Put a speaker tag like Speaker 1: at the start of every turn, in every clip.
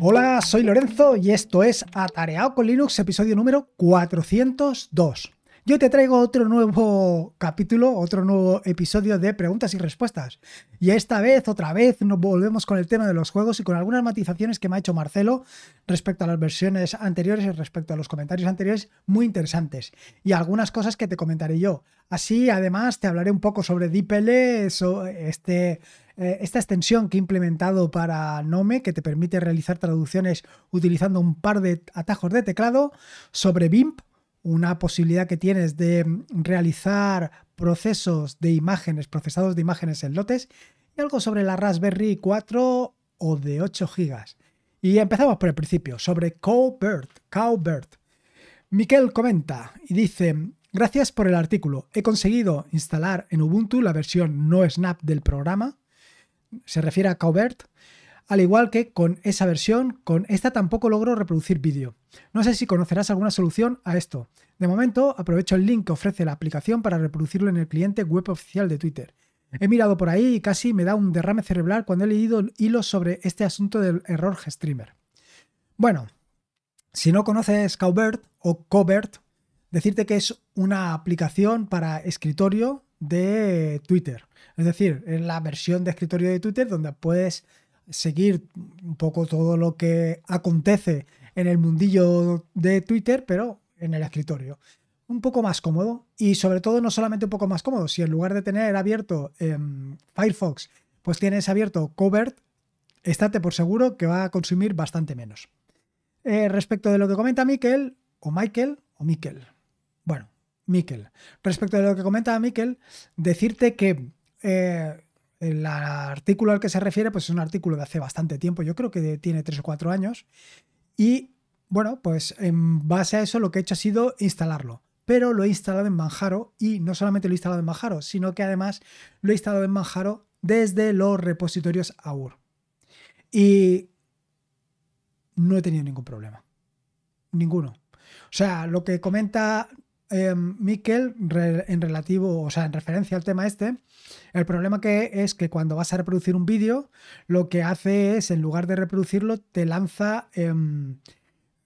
Speaker 1: Hola, soy Lorenzo y esto es Atareado con Linux, episodio número 402. Yo te traigo otro nuevo capítulo, otro nuevo episodio de preguntas y respuestas. Y esta vez, otra vez, nos volvemos con el tema de los juegos y con algunas matizaciones que me ha hecho Marcelo respecto a las versiones anteriores y respecto a los comentarios anteriores, muy interesantes. Y algunas cosas que te comentaré yo. Así, además, te hablaré un poco sobre DeepL, este eh, esta extensión que he implementado para Nome, que te permite realizar traducciones utilizando un par de atajos de teclado, sobre BIMP, una posibilidad que tienes de realizar procesos de imágenes, procesados de imágenes en lotes, y algo sobre la Raspberry 4 o de 8 GB. Y empezamos por el principio, sobre Cowbird. Cowbird. Miquel comenta y dice, gracias por el artículo. He conseguido instalar en Ubuntu la versión no snap del programa se refiere a Cowbert, al igual que con esa versión, con esta tampoco logro reproducir vídeo. No sé si conocerás alguna solución a esto. De momento, aprovecho el link que ofrece la aplicación para reproducirlo en el cliente web oficial de Twitter. He mirado por ahí y casi me da un derrame cerebral cuando he leído hilos sobre este asunto del error Gstreamer. Bueno, si no conoces Cowbert o Cobert, decirte que es una aplicación para escritorio de Twitter. Es decir, es la versión de escritorio de Twitter donde puedes seguir un poco todo lo que acontece en el mundillo de Twitter, pero en el escritorio. Un poco más cómodo y sobre todo no solamente un poco más cómodo, si en lugar de tener abierto Firefox, pues tienes abierto Covert, estate por seguro que va a consumir bastante menos. Eh, respecto de lo que comenta Miquel, o Michael, o Miquel. Bueno, Miquel. Respecto de lo que comenta Miquel, decirte que eh, el artículo al que se refiere, pues es un artículo de hace bastante tiempo, yo creo que tiene tres o cuatro años. Y bueno, pues en base a eso lo que he hecho ha sido instalarlo. Pero lo he instalado en Manjaro y no solamente lo he instalado en Manjaro, sino que además lo he instalado en Manjaro desde los repositorios AUR. Y no he tenido ningún problema. Ninguno. O sea, lo que comenta eh, Miquel en relativo, o sea, en referencia al tema este, el problema que es que cuando vas a reproducir un vídeo, lo que hace es, en lugar de reproducirlo, te lanza em,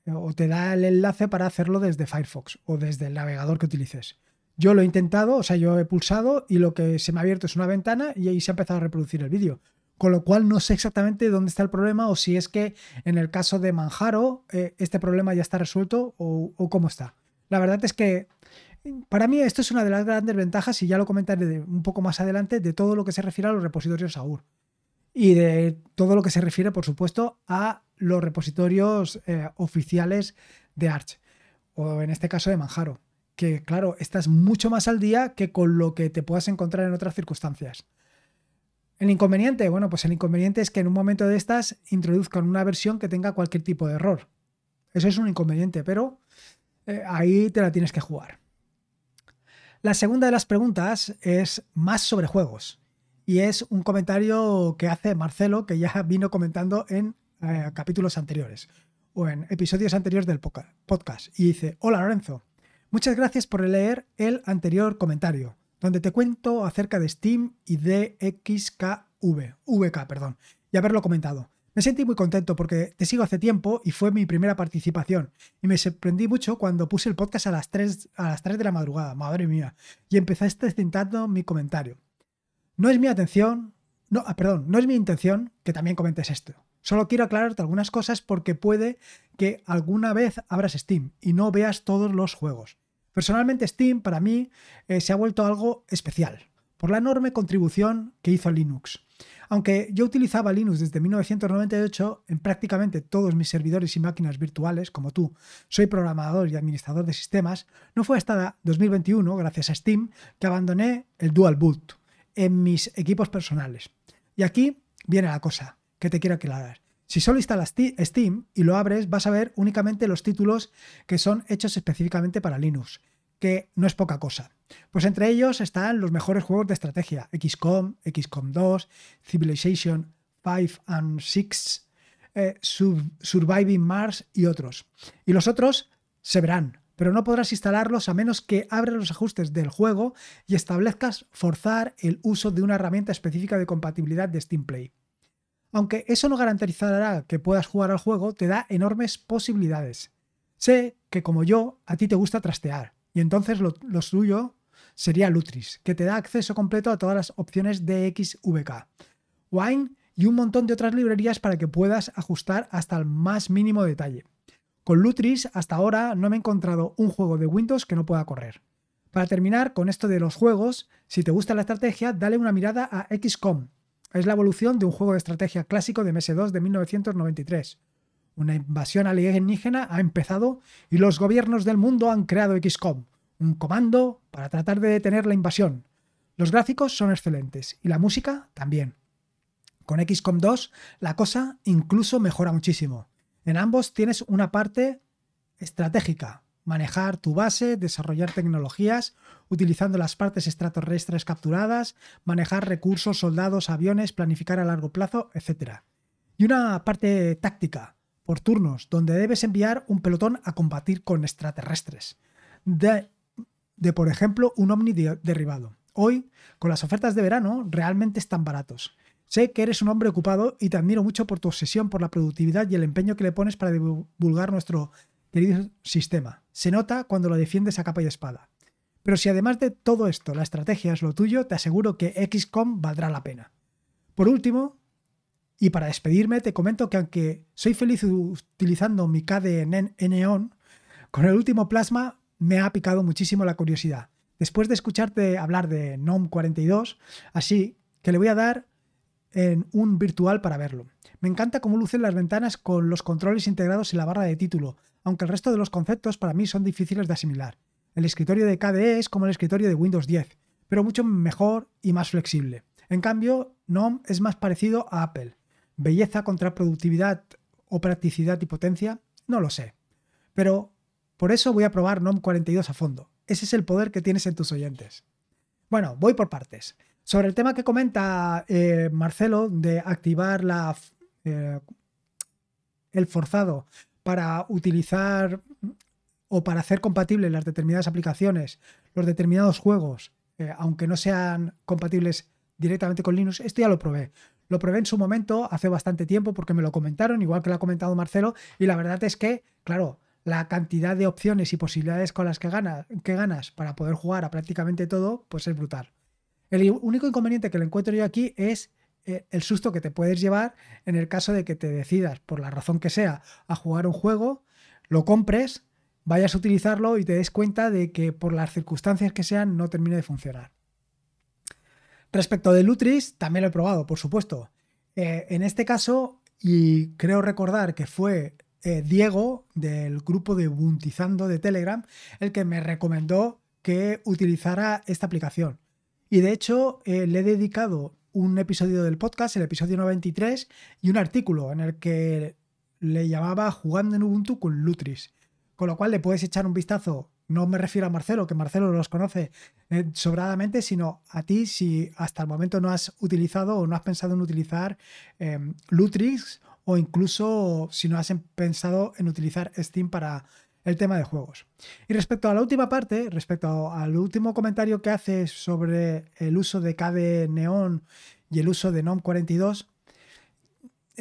Speaker 1: o te da el enlace para hacerlo desde Firefox o desde el navegador que utilices. Yo lo he intentado, o sea, yo he pulsado y lo que se me ha abierto es una ventana y ahí se ha empezado a reproducir el vídeo. Con lo cual no sé exactamente dónde está el problema o si es que en el caso de Manjaro eh, este problema ya está resuelto o cómo está. La verdad es que para mí esto es una de las grandes ventajas, y ya lo comentaré un poco más adelante, de todo lo que se refiere a los repositorios AUR. Y de todo lo que se refiere, por supuesto, a los repositorios eh, oficiales de Arch, o en este caso de Manjaro, que claro, estás mucho más al día que con lo que te puedas encontrar en otras circunstancias. El inconveniente, bueno, pues el inconveniente es que en un momento de estas introduzcan una versión que tenga cualquier tipo de error. Eso es un inconveniente, pero ahí te la tienes que jugar. La segunda de las preguntas es más sobre juegos y es un comentario que hace Marcelo que ya vino comentando en eh, capítulos anteriores o en episodios anteriores del podcast y dice, hola Lorenzo, muchas gracias por leer el anterior comentario donde te cuento acerca de Steam y de XKV, perdón, y haberlo comentado. Me sentí muy contento porque te sigo hace tiempo y fue mi primera participación. Y me sorprendí mucho cuando puse el podcast a las 3, a las 3 de la madrugada, madre mía, y empezaste citando mi comentario. No es mi atención, no, ah, perdón, no es mi intención que también comentes esto. Solo quiero aclararte algunas cosas porque puede que alguna vez abras Steam y no veas todos los juegos. Personalmente Steam para mí eh, se ha vuelto algo especial por la enorme contribución que hizo Linux. Aunque yo utilizaba Linux desde 1998 en prácticamente todos mis servidores y máquinas virtuales, como tú, soy programador y administrador de sistemas, no fue hasta 2021, gracias a Steam, que abandoné el Dual Boot en mis equipos personales. Y aquí viene la cosa que te quiero aclarar. Si solo instalas Steam y lo abres, vas a ver únicamente los títulos que son hechos específicamente para Linux que no es poca cosa. Pues entre ellos están los mejores juegos de estrategia, XCOM, XCOM 2, Civilization 5 and 6, eh, Surviving Mars y otros. Y los otros se verán, pero no podrás instalarlos a menos que abras los ajustes del juego y establezcas forzar el uso de una herramienta específica de compatibilidad de Steam Play. Aunque eso no garantizará que puedas jugar al juego, te da enormes posibilidades. Sé que como yo, a ti te gusta trastear, y entonces lo, suyo sería Lutris, que te da acceso completo a todas las opciones de XVK, Wine y un montón de otras librerías para que puedas ajustar hasta el más mínimo detalle. Con Lutris hasta ahora no me he encontrado un juego de Windows que no pueda correr. Para terminar con esto de los juegos, si te gusta la estrategia, dale una mirada a XCOM. Es la evolución de un juego de estrategia clásico de MS2 de 1993. Una invasión alienígena ha empezado y los gobiernos del mundo han creado XCOM, un comando para tratar de detener la invasión. Los gráficos son excelentes y la música también. Con XCOM 2 la cosa incluso mejora muchísimo. En ambos tienes una parte estratégica, manejar tu base, desarrollar tecnologías, utilizando las partes extraterrestres capturadas, manejar recursos, soldados, aviones, planificar a largo plazo, etc. Y una parte táctica, por turnos, donde debes enviar un pelotón a combatir con extraterrestres. De por ejemplo, un ovni derribado. Hoy, con las ofertas de verano, realmente están baratos. Sé que eres un hombre ocupado y te admiro mucho por tu obsesión por la productividad y el empeño que le pones para divulgar nuestro querido sistema. Se nota cuando lo defiendes a capa y espada. Pero si además de todo esto la estrategia es lo tuyo, te aseguro que XCOM valdrá la pena. Por último, y para despedirme, te comento que aunque soy feliz utilizando mi KDE Neon, con el último plasma me ha picado muchísimo la curiosidad. Después de escucharte hablar de NOM 42, así que le voy a dar en un virtual para verlo. Me encanta cómo lucen las ventanas con los controles integrados en la barra de título, aunque el resto de los conceptos para mí son difíciles de asimilar. El escritorio de KDE es como el escritorio de Windows 10, pero mucho mejor y más flexible. En cambio, NOM es más parecido a Apple. ¿Belleza contra productividad o practicidad y potencia? No lo sé. Pero por eso voy a probar NOM 42 a fondo. Ese es el poder que tienes en tus oyentes. Bueno, voy por partes. Sobre el tema que comenta eh, Marcelo de activar la, eh, el forzado para utilizar o para hacer compatibles las determinadas aplicaciones, los determinados juegos, eh, aunque no sean compatibles directamente con Linux, esto ya lo probé. Lo probé en su momento hace bastante tiempo porque me lo comentaron, igual que lo ha comentado Marcelo, y la verdad es que, claro, la cantidad de opciones y posibilidades con las que, que ganas para poder jugar a prácticamente todo, pues es brutal. El único inconveniente que le encuentro yo aquí es eh, el susto que te puedes llevar en el caso de que te decidas, por la razón que sea, a jugar un juego, lo compres, vayas a utilizarlo y te des cuenta de que por las circunstancias que sean no termine de funcionar. Respecto de Lutris, también lo he probado, por supuesto. Eh, en este caso, y creo recordar que fue eh, Diego del grupo de Buntizando de Telegram el que me recomendó que utilizara esta aplicación. Y de hecho, eh, le he dedicado un episodio del podcast, el episodio 93, y un artículo en el que le llamaba Jugando en Ubuntu con Lutris. Con lo cual le puedes echar un vistazo. No me refiero a Marcelo, que Marcelo los conoce eh, sobradamente, sino a ti si hasta el momento no has utilizado o no has pensado en utilizar Lutris o incluso si no has pensado en utilizar Steam para el tema de juegos. Y respecto a la última parte, respecto al último comentario que haces sobre el uso de KDE Neon y el uso de NOM 42,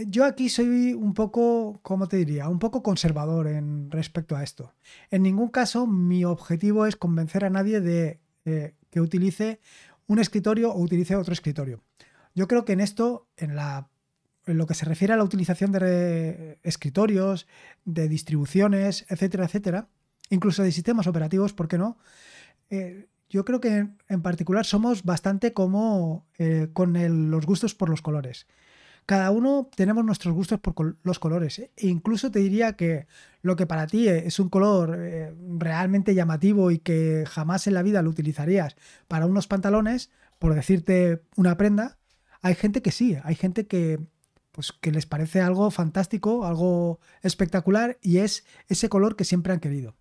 Speaker 1: yo aquí soy un poco, ¿cómo te diría? Un poco conservador en respecto a esto. En ningún caso mi objetivo es convencer a nadie de eh, que utilice un escritorio o utilice otro escritorio. Yo creo que en esto, en la en lo que se refiere a la utilización de escritorios, de distribuciones, etcétera, etcétera, incluso de sistemas operativos, ¿por qué no? Eh, yo creo que en particular somos bastante como eh, con los gustos por los colores. Cada uno tenemos nuestros gustos por los colores. E incluso te diría que lo que para ti es un color eh, realmente llamativo y que jamás en la vida lo utilizarías para unos pantalones, por decirte una prenda, hay gente que sí, hay gente que pues que les parece algo fantástico, algo espectacular y es ese color que siempre han querido.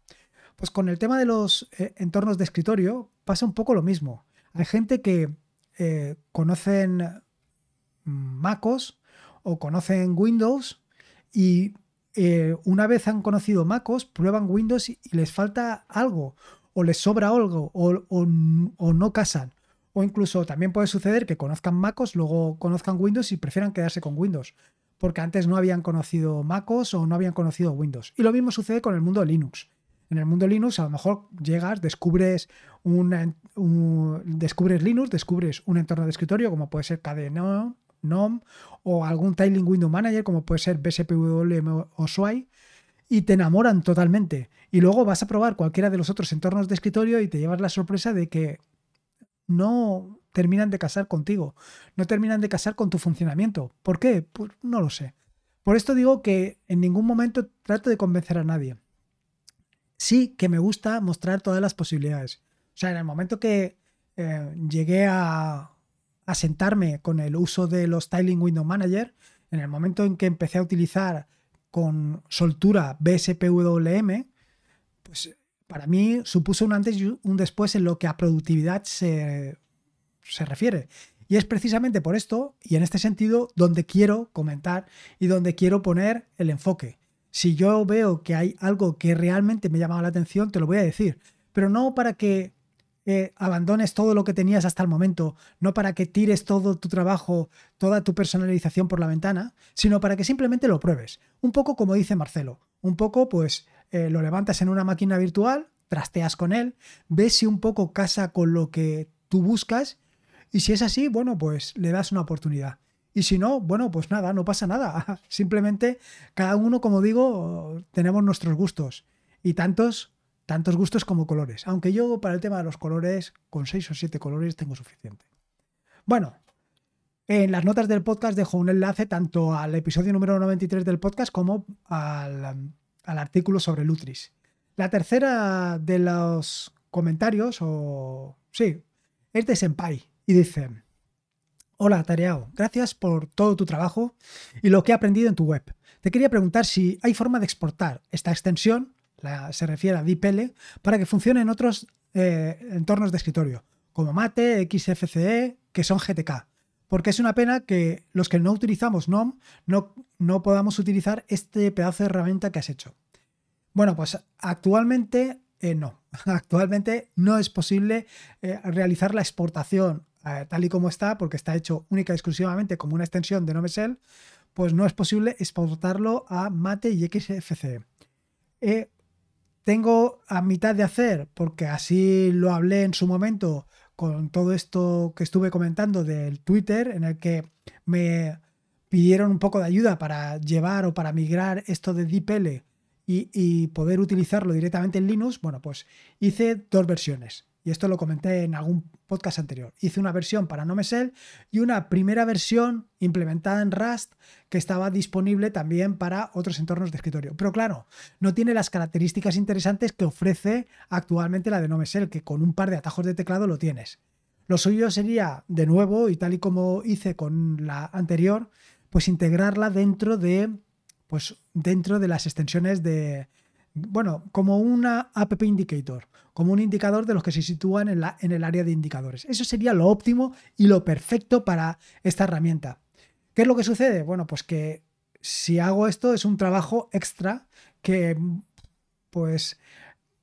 Speaker 1: Pues con el tema de los eh, entornos de escritorio pasa un poco lo mismo. Hay gente que eh, conocen MacOS o conocen Windows y eh, una vez han conocido MacOS, prueban Windows y, les falta algo, o les sobra algo, o, o no casan O incluso también puede suceder que conozcan MacOS, luego conozcan Windows y prefieran quedarse con Windows, porque antes no habían conocido MacOS o no habían conocido Windows. Y lo mismo sucede con el mundo de Linux. En el mundo Linux a lo mejor llegas, descubres, una, descubres Linux, descubres un entorno de escritorio como puede ser KDE NOM o algún Tiling Window Manager como puede ser BSPWM o SWI y te enamoran totalmente. Y luego vas a probar cualquiera de los otros entornos de escritorio y te llevas la sorpresa de que no terminan de casar contigo, no terminan de casar con tu funcionamiento. ¿Por qué? Pues no lo sé. Por esto digo que en ningún momento trato de convencer a nadie. Sí que me gusta mostrar todas las posibilidades. O sea, en el momento que eh, llegué a, a sentarme con el uso de los Tiling Window Manager, en el momento en que empecé a utilizar con soltura BSPWM, pues para mí supuso un antes y un después en lo que a productividad se, se refiere. Y es precisamente por esto, y en este sentido, donde quiero comentar y donde quiero poner el enfoque. Si yo veo que hay algo que realmente me llama la atención, te lo voy a decir. Pero no para que abandones todo lo que tenías hasta el momento, no para que tires todo tu trabajo, toda tu personalización por la ventana, sino para que simplemente lo pruebes. Un poco como dice Marcelo, un poco pues eh, lo levantas en una máquina virtual, trasteas con él, ves si un poco casa con lo que tú buscas y si es así, bueno, pues le das una oportunidad. Y si no, bueno, pues nada, no pasa nada. Simplemente cada uno, como digo, tenemos nuestros gustos y tantos tantos gustos como colores. Aunque yo para el tema de los colores, con seis o siete colores tengo suficiente. Bueno, en las notas del podcast dejo un enlace tanto al episodio número 93 del podcast como al, artículo sobre Lutris. La tercera de los comentarios, o sí, es de Senpai y dice: Hola, Tareao, gracias por todo tu trabajo y lo que he aprendido en tu web. Te quería preguntar si hay forma de exportar esta extensión se refiere a DeepL, para que funcione en otros eh, entornos de escritorio, como Mate, XFCE, que son GTK. Porque es una pena que los que no utilizamos NOM no, no podamos utilizar este pedazo de herramienta que has hecho. Bueno, pues actualmente eh, no. Actualmente no es posible eh, realizar la exportación tal y como está, porque está hecho única y exclusivamente como una extensión de NomeShell, pues no es posible exportarlo a Mate y XFCE tengo a mitad de hacer, porque así lo hablé en su momento con todo esto que estuve comentando del Twitter, en el que me pidieron un poco de ayuda para llevar o para migrar esto de DeepL y, y poder utilizarlo directamente en Linux, bueno, pues hice dos versiones y esto lo comenté en algún podcast anterior. Hice una versión para NoMesel y una primera versión implementada en Rust que estaba disponible también para otros entornos de escritorio. Pero claro, no tiene las características interesantes que ofrece actualmente la de NoMesel, que con un par de atajos de teclado lo tienes. Lo suyo sería, de nuevo, y tal y como hice con la anterior, pues integrarla dentro de, pues, dentro de las extensiones de, bueno, como una app indicator, como un indicador de los que se sitúan en, en el área de indicadores. Eso sería lo óptimo y lo perfecto para esta herramienta. ¿Qué es lo que sucede? Bueno, pues que si hago esto es un trabajo extra que pues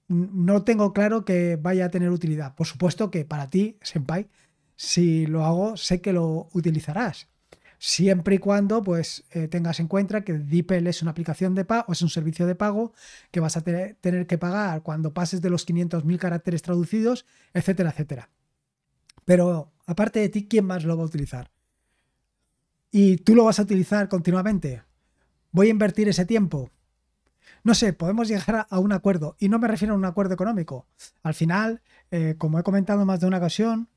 Speaker 1: no tengo claro que vaya a tener utilidad. Por supuesto que para ti, Senpai, si lo hago, sé que lo utilizarás siempre y cuando pues eh, tengas en cuenta que DeepL es una aplicación de pago, es un servicio de pago que vas a tener que pagar cuando pases de los 500.000 caracteres traducidos, etcétera, etcétera. Pero aparte de ti, ¿quién más lo va a utilizar? ¿Y tú lo vas a utilizar continuamente? ¿Voy a invertir ese tiempo? No sé, podemos llegar a un acuerdo. Y no me refiero a un acuerdo económico. Al final, eh, como he comentado más de una ocasión,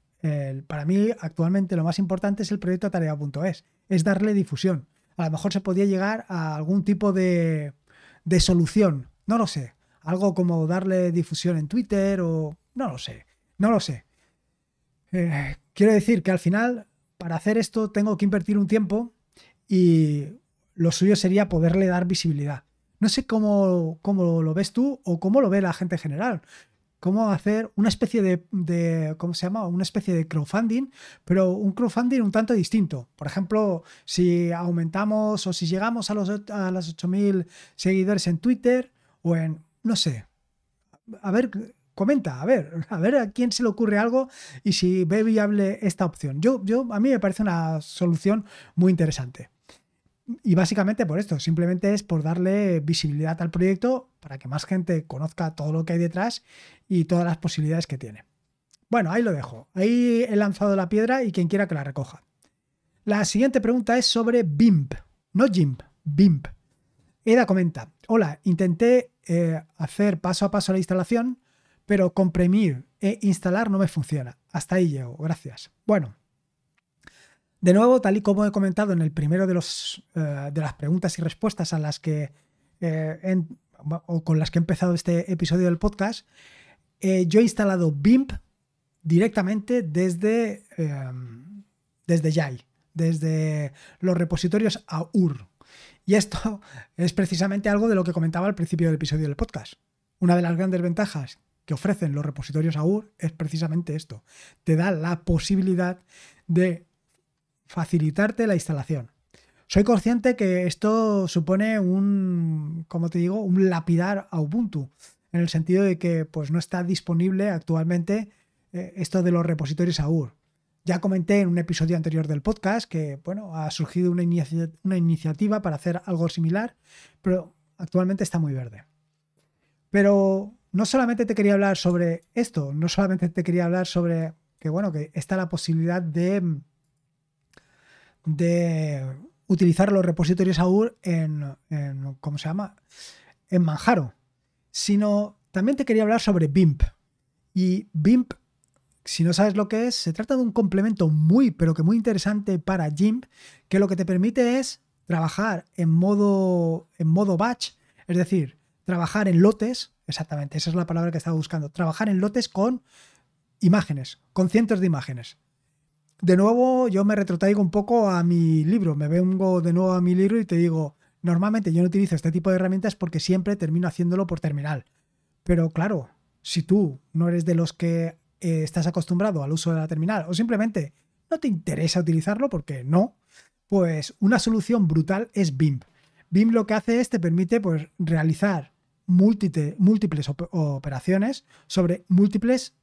Speaker 1: para mí, actualmente lo más importante es el proyecto tarea.es, es darle difusión. A lo mejor se podía llegar a algún tipo de, solución, no lo sé. Algo como darle difusión en Twitter o... No lo sé, no lo sé. Eh, quiero decir que al final, para hacer esto, tengo que invertir un tiempo y lo suyo sería poderle dar visibilidad. No sé cómo, cómo, lo ves tú o cómo lo ve la gente en general cómo hacer una especie de, ¿cómo se llama? Una especie de crowdfunding, pero un crowdfunding un tanto distinto. Por ejemplo, si aumentamos o si llegamos a los, a los 8.000 seguidores en Twitter o en, no sé, a ver comenta, a ver, a ver a quién se le ocurre algo y si ve viable esta opción. Yo, yo, a mí me parece una solución muy interesante. Y básicamente por esto, simplemente es por darle visibilidad al proyecto para que más gente conozca todo lo que hay detrás y todas las posibilidades que tiene. Bueno, ahí lo dejo. Ahí he lanzado la piedra y quien quiera que la recoja. La siguiente pregunta es sobre BIMP, no GIMP, BIMP. Eda comenta, hola, intenté eh, hacer paso a paso la instalación, pero comprimir e instalar no me funciona. Hasta ahí llego, gracias. Bueno, de nuevo, tal y como he comentado en el primero de, eh, las preguntas y respuestas a las que eh, o con las que he empezado este episodio del podcast, yo he instalado BIMP directamente desde, desde Yai desde los repositorios a UR. Y esto es precisamente algo de lo que comentaba al principio del episodio del podcast. Una de las grandes ventajas que ofrecen los repositorios AUR es precisamente esto. Te da la posibilidad de facilitarte la instalación. Soy consciente que esto supone un, como te digo, un lapidar a Ubuntu, en el sentido de que pues, no está disponible actualmente eh, esto de los repositorios AUR. Ya comenté en un episodio anterior del podcast que, bueno, ha surgido una, una iniciativa para hacer algo similar, pero actualmente está muy verde. Pero no solamente te quería hablar sobre esto, no solamente te quería hablar sobre que, bueno, que está la posibilidad de, de utilizar los repositorios AUR en, ¿cómo se llama? En Manjaro, sino también te quería hablar sobre BIMP. Y BIMP si no sabes lo que es, se trata de un complemento muy, pero que muy interesante para GIMP, que lo que te permite es trabajar en modo, en modo batch, es decir, trabajar en lotes, exactamente, esa es la palabra que estaba buscando, trabajar en lotes con imágenes, con cientos de imágenes. De nuevo, yo me retrotraigo un poco a mi libro, me vengo de nuevo a mi libro y te digo, normalmente yo no utilizo este tipo de herramientas porque siempre termino haciéndolo por terminal. Pero claro, si tú no eres de los que eh, estás acostumbrado al uso de la terminal o simplemente no te interesa utilizarlo porque no, pues una solución brutal es BIM. BIM lo que hace es te permite pues, realizar múltiples operaciones sobre múltiples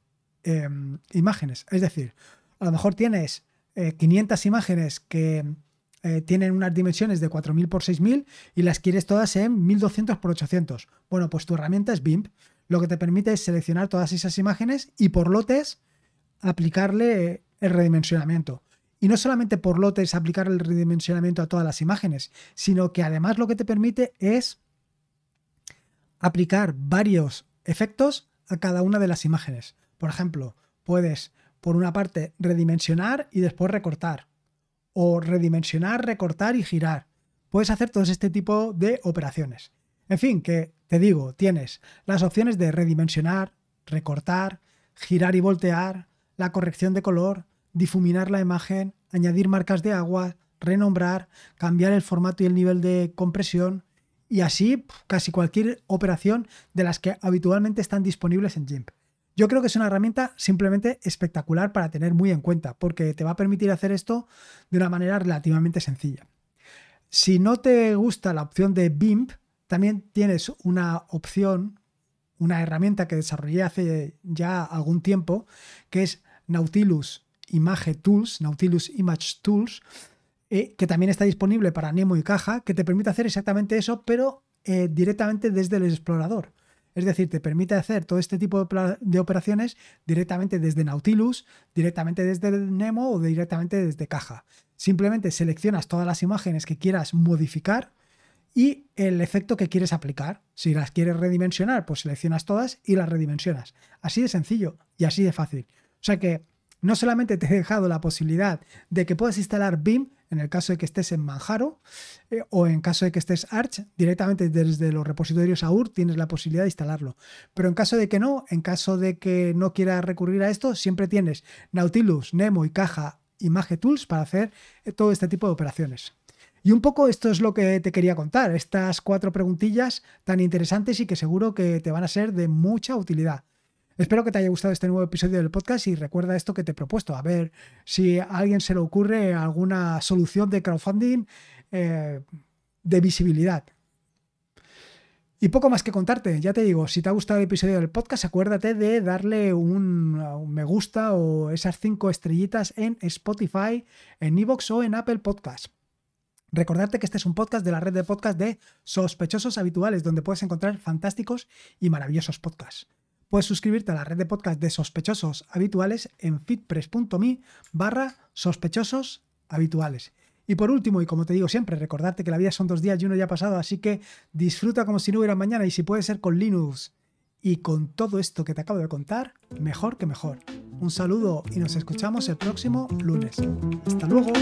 Speaker 1: em, imágenes. Es decir, a lo mejor tienes 500 eh, imágenes que eh, tienen unas dimensiones de 4000 por 6000 y las quieres todas en 1200 por 800. Bueno, pues tu herramienta es BIM lo que te permite es seleccionar todas esas imágenes y por lotes aplicarle el redimensionamiento. Y no solamente por lotes aplicar el redimensionamiento a todas las imágenes, sino que además lo que te permite es aplicar varios efectos a cada una de las imágenes. Por ejemplo, puedes por una parte redimensionar y después recortar. O redimensionar, recortar y girar. Puedes hacer todo este tipo de operaciones. En fin, que te digo, tienes las opciones de redimensionar, recortar, girar y voltear, la corrección de color, difuminar la imagen, añadir marcas de agua, renombrar, cambiar el formato y el nivel de compresión y así casi cualquier operación de las que habitualmente están disponibles en GIMP. Yo creo que es una herramienta simplemente espectacular para tener muy en cuenta porque te va a permitir hacer esto de una manera relativamente sencilla. Si no te gusta la opción de BIMP, también tienes una opción, una herramienta que desarrollé hace ya algún tiempo, que es Nautilus Image Tools, Nautilus Image Tools, eh, que también está disponible para Nemo y Caja, que te permite hacer exactamente eso, pero eh, directamente desde el explorador. Es decir, te permite hacer todo este tipo de, operaciones directamente desde Nautilus, directamente desde Nemo o directamente desde Caja. Simplemente seleccionas todas las imágenes que quieras modificar y el efecto que quieres aplicar. Si las quieres redimensionar, pues seleccionas todas y las redimensionas. Así de sencillo y así de fácil. O sea que no solamente te he dejado la posibilidad de que puedas instalar BIM en el caso de que estés en Manjaro eh, o en caso de que estés Arch, directamente desde los repositorios AUR tienes la posibilidad de instalarlo. Pero en caso de que no, en caso de que no quieras recurrir a esto, siempre tienes Nautilus, Nemo y Caja Image Tools para hacer eh, todo este tipo de operaciones. Y un poco esto es lo que te quería contar, estas cuatro preguntillas tan interesantes y que seguro que te van a ser de mucha utilidad. Espero que te haya gustado este nuevo episodio del podcast y recuerda esto que te he propuesto, a ver si a alguien se le ocurre alguna solución de crowdfunding eh, de visibilidad. Y poco más que contarte, ya te digo, si te ha gustado el episodio del podcast, acuérdate de darle un, me gusta o esas cinco estrellitas en Spotify, en Evox o en Apple Podcast. Recordarte que este es un podcast de la red de podcast de sospechosos habituales, donde puedes encontrar fantásticos y maravillosos podcasts. Puedes suscribirte a la red de podcast de sospechosos habituales en fitpress.me barra sospechosos habituales. Y por último, y como te digo siempre, recordarte que la vida son dos días y uno ya ha pasado, así que disfruta como si no hubiera mañana y si puede ser con Linux y con todo esto que te acabo de contar, mejor que mejor. Un saludo y nos escuchamos el próximo lunes. Hasta luego.